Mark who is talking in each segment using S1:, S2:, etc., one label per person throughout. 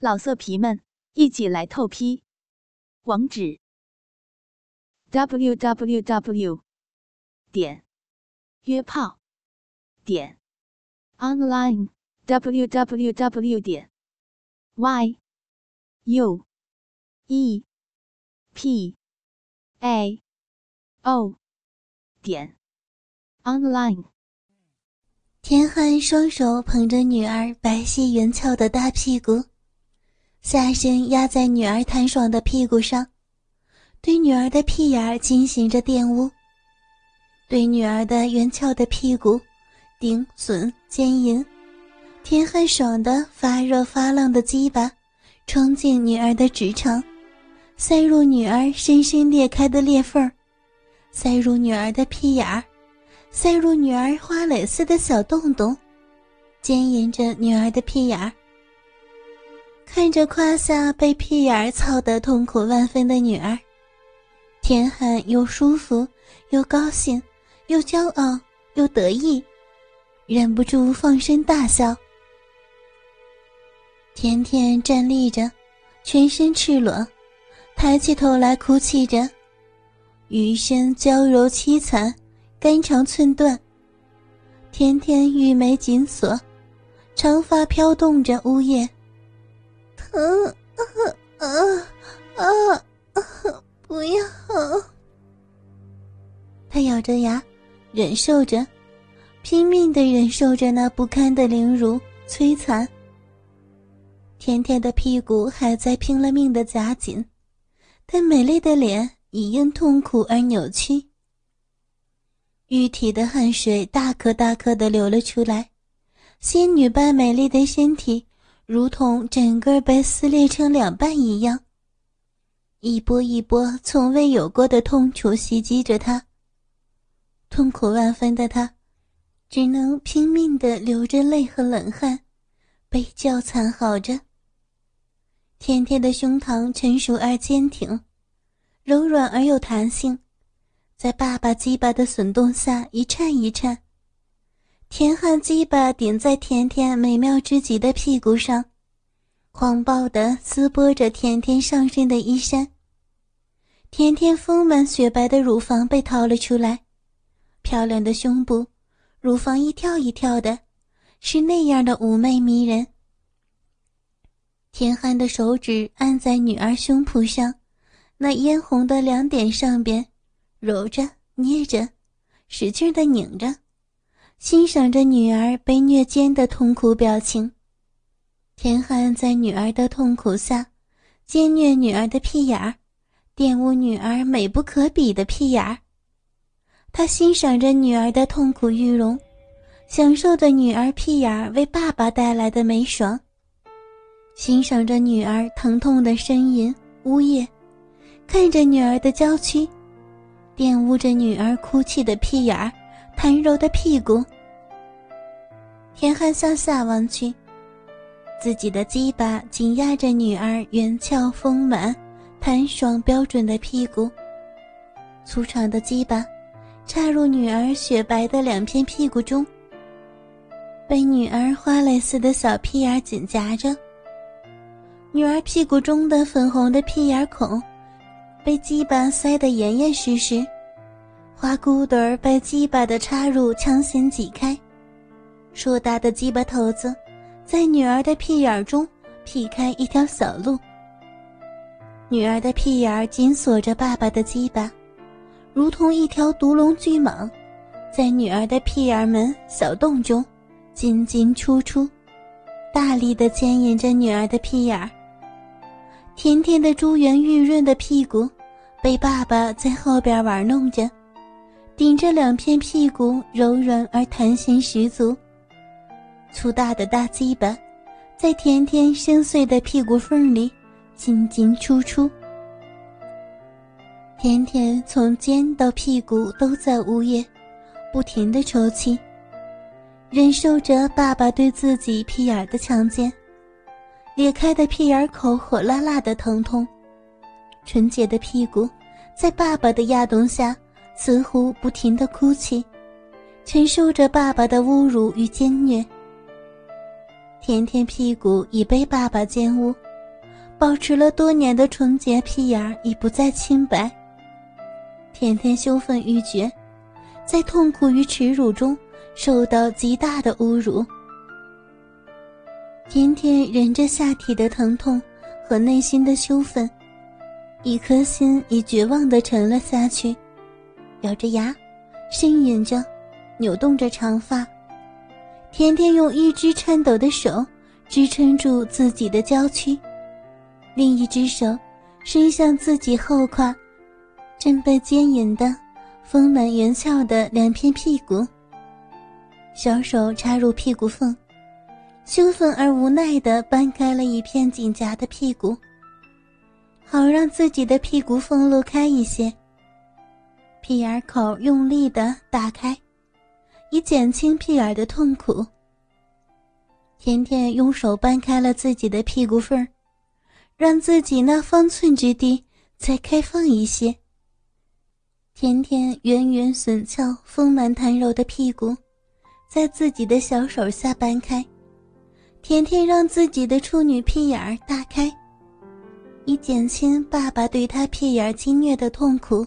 S1: 老色皮们，一起来透批！网址：w w w 点约炮点 online w w w 点 y u e p a o 点 online。
S2: 田汉双手捧着女儿白皙圆翘的大屁股。下身压在女儿弹爽的屁股上，对女儿的屁眼儿进行着玷污，对女儿的圆翘的屁股顶损奸淫。田汉爽的发热发浪的鸡巴冲进女儿的直肠，塞入女儿深深裂开的裂缝塞入女儿的屁眼儿，塞入女儿花蕾似的小洞洞，奸淫着女儿的屁眼儿。看着胯下被屁眼儿操得痛苦万分的女儿，田汉又舒服又高兴，又骄傲又得意，忍不住放声大笑。甜甜站立着，全身赤裸，抬起头来哭泣着，余身娇柔凄惨，肝肠寸断。甜甜玉眉紧锁，长发飘动着呜咽。疼啊啊啊啊！不要！他咬着牙，忍受着，拼命的忍受着那不堪的凌辱摧残。甜甜的屁股还在拼了命的夹紧，但美丽的脸已因痛苦而扭曲。玉体的汗水大颗大颗的流了出来，仙女般美丽的身体。如同整个被撕裂成两半一样，一波一波从未有过的痛楚袭击着他。痛苦万分的他，只能拼命的流着泪和冷汗，悲叫惨嚎着。甜甜的胸膛成熟而坚挺，柔软而有弹性，在爸爸鸡巴的耸动下一颤一颤。田汉鸡巴顶在甜甜美妙之极的屁股上，狂暴地撕剥着甜甜上身的衣衫。甜甜丰满雪白的乳房被掏了出来，漂亮的胸部，乳房一跳一跳的，是那样的妩媚迷人。田汉的手指按在女儿胸脯上，那嫣红的两点上边，揉着、捏着，使劲的拧着。欣赏着女儿被虐奸的痛苦表情，田汉在女儿的痛苦下，奸虐女儿的屁眼儿，玷污女儿美不可比的屁眼儿。他欣赏着女儿的痛苦欲容，享受着女儿屁眼儿为爸爸带来的美爽，欣赏着女儿疼痛的呻吟呜咽，看着女儿的娇躯，玷污着女儿哭泣的屁眼儿。盘柔的屁股，田汉向下望去，自己的鸡巴紧压着女儿圆翘丰满、弹爽标准的屁股，粗长的鸡巴插入女儿雪白的两片屁股中，被女儿花蕾似的小屁眼紧夹着。女儿屁股中的粉红的屁眼孔，被鸡巴塞得严严实实。花骨朵儿被鸡巴的插入强行挤开，硕大的鸡巴头子在女儿的屁眼中劈开一条小路。女儿的屁眼紧锁着爸爸的鸡巴，如同一条毒龙巨蟒，在女儿的屁眼门小洞中进进出出，大力的牵引着女儿的屁眼。甜甜的珠圆玉润的屁股被爸爸在后边玩弄着。顶着两片屁股，柔软而弹性十足。粗大的大鸡巴，在甜甜深邃的屁股缝里进进出出。甜甜从肩到屁股都在呜咽，不停的抽泣，忍受着爸爸对自己屁眼的强奸。裂开的屁眼口火辣辣的疼痛，纯洁的屁股在爸爸的压动下。似乎不停的哭泣，承受着爸爸的侮辱与奸虐。甜甜屁股已被爸爸奸污，保持了多年的纯洁屁眼已不再清白。天天羞愤欲绝，在痛苦与耻辱中受到极大的侮辱。甜甜忍着下体的疼痛和内心的羞愤，一颗心已绝望的沉了下去，咬着牙，呻吟着，扭动着长发，甜甜用一只颤抖的手支撑住自己的娇躯，另一只手伸向自己后胯，正被坚硬的、丰满圆翘的两片屁股，小手插入屁股缝。羞愤而无奈地掰开了一片紧夹的屁股，好让自己的屁股缝露开一些。屁眼口用力的打开，以减轻屁眼的痛苦。甜甜用手掰开了自己的屁股缝让自己那方寸之地再开放一些。甜甜圆圆笋翘、丰满弹柔的屁股，在自己的小手下掰开。甜甜让自己的处女屁眼儿大开，以减轻爸爸对她屁眼侵略的痛苦。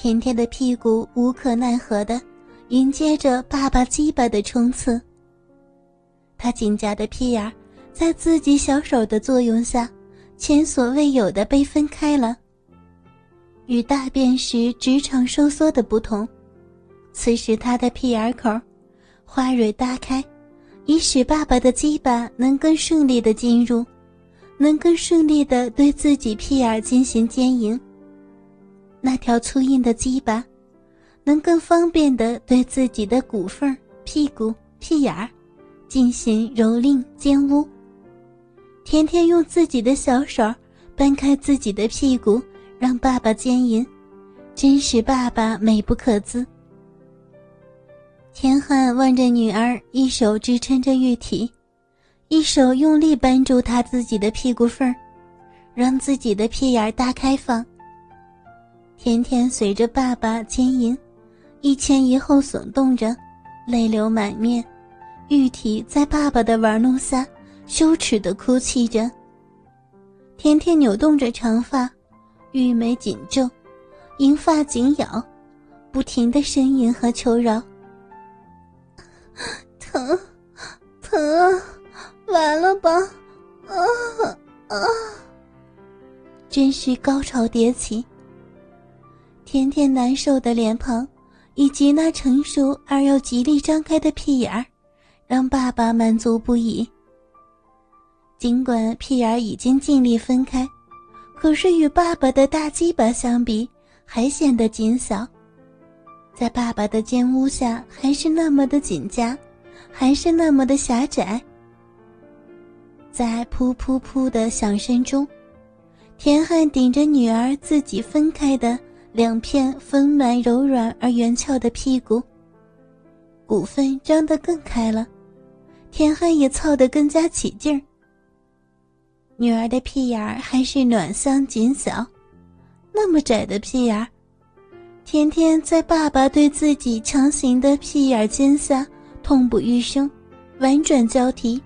S2: 甜甜的屁股无可奈何的迎接着爸爸鸡巴的冲刺。她紧夹的屁眼在自己小手的作用下，前所未有的被分开了。与大便时直肠收缩的不同，此时她的屁眼口花蕊大开。以使爸爸的鸡巴能更顺利的进入，能更顺利的对自己屁眼进行奸淫。那条粗硬的鸡巴，能更方便的对自己的骨缝、屁股、屁眼儿进行蹂躏奸污。甜甜用自己的小手掰开自己的屁股，让爸爸奸淫，真使爸爸美不可自。田汉望着女儿，一手支撑着玉体，一手用力扳住她自己的屁股缝让自己的屁眼大开放。甜甜随着爸爸牵引，一前一后耸动着，泪流满面，玉体在爸爸的玩弄下羞耻的哭泣着。甜甜扭动着长发，玉眉紧皱，银发紧咬，不停的呻吟和求饶。疼，疼啊！完了吧？啊啊！真是高潮迭起。甜甜难受的脸庞，以及那成熟而又极力张开的屁眼儿，让爸爸满足不已。尽管屁眼已经尽力分开，可是与爸爸的大鸡巴相比，还显得紧小。在爸爸的奸污下，还是那么的紧夹，还是那么的狭窄。在噗噗噗的响声中，田汉顶着女儿自己分开的两片丰满、柔软而圆翘的屁股，骨缝张得更开了，田汉也操得更加起劲儿。女儿的屁眼儿还是暖香紧小，那么窄的屁眼儿。天天在爸爸对自己强行的屁眼尖下痛不欲生，婉转交替。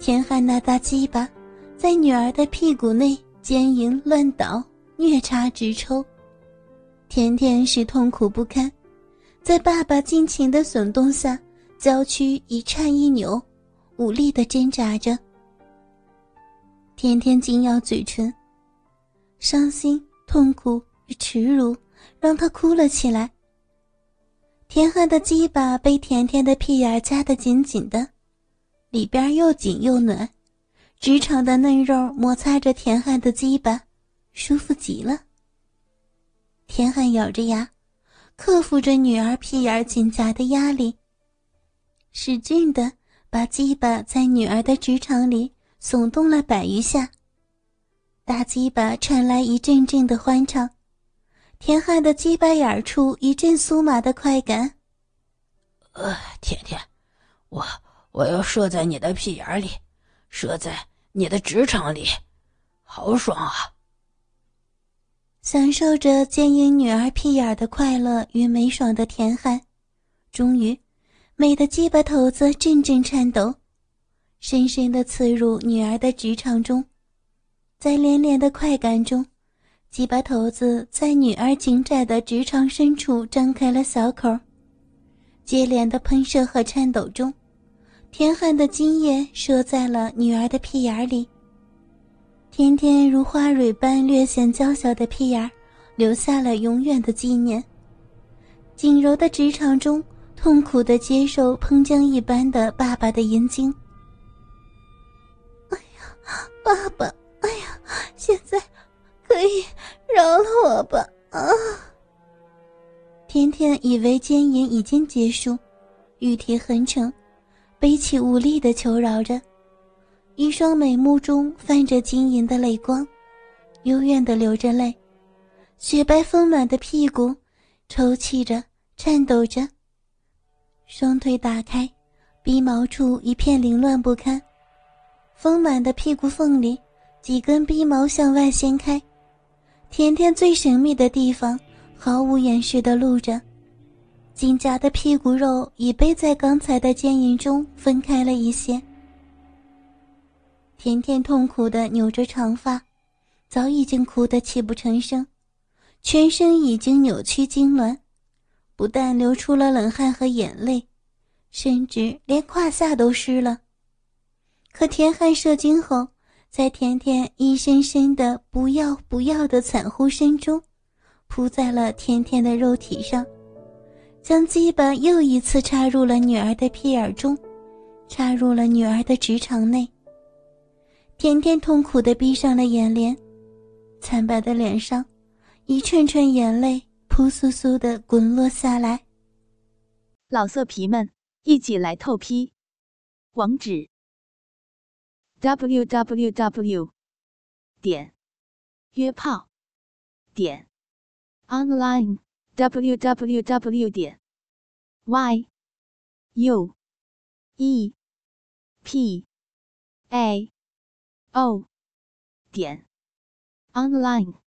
S2: 田汉那大鸡巴在女儿的屁股内奸淫乱倒，虐插直抽。甜甜是痛苦不堪，在爸爸尽情的耸动下，娇躯一颤一扭，无力的挣扎着。甜甜紧咬嘴唇，伤心、痛苦与耻辱。让她哭了起来。田汉的鸡巴被甜甜的屁眼夹得紧紧的，里边又紧又暖，直肠的嫩肉摩擦着田汉的鸡巴，舒服极了。田汉咬着牙，克服着女儿屁眼紧夹的压力，使劲的把鸡巴在女儿的直肠里耸动了百余下，大鸡巴传来一阵阵的欢畅。田汉的鸡巴眼处一阵酥麻的快感。
S3: 呃，甜甜，我我要射在你的屁眼里，射在你的直肠里，好爽啊！
S2: 享受着奸淫女儿屁眼的快乐与美爽的田汉，终于，美的鸡巴头子阵阵颤抖，深深的刺入女儿的直肠中，在连连的快感中，鸡巴头子在女儿紧窄的直肠深处张开了小口，接连的喷射和颤抖中，田汉的精液射在了女儿的屁眼里。甜甜如花蕊般略显娇小的屁眼，留下了永远的纪念。紧柔的职场中，痛苦的接受喷浆一般的爸爸的阴茎。哎呀，爸爸！哎呀，现在可以饶了我吧！啊！甜甜以为奸淫已经结束，玉体横成，悲泣无力的求饶着。一双美目中泛着晶莹的泪光，幽怨的流着泪，雪白丰满的屁股抽泣着，颤抖着。双腿打开，鼻毛处一片凌乱不堪，丰满的屁股缝里几根鼻毛向外掀开，甜甜最神秘的地方毫无掩饰的露着，紧夹的屁股肉已被在刚才的奸淫中分开了一些。甜甜痛苦的扭着长发，早已经哭得泣不成声，全身已经扭曲痉挛，不但流出了冷汗和眼泪，甚至连胯下都湿了。可田汉射精后，在甜甜一声声的“不要不要”的惨呼声中，扑在了甜甜的肉体上，将鸡巴又一次插入了女儿的屁眼中，插入了女儿的直肠内。甜甜痛苦的闭上了眼帘，惨白的脸上，一串串眼泪扑簌簌的滚落下来。
S1: 老色皮们，一起来透批！网址：w w w 点约炮点 online w w w 点 y u e p a。哦，点，online。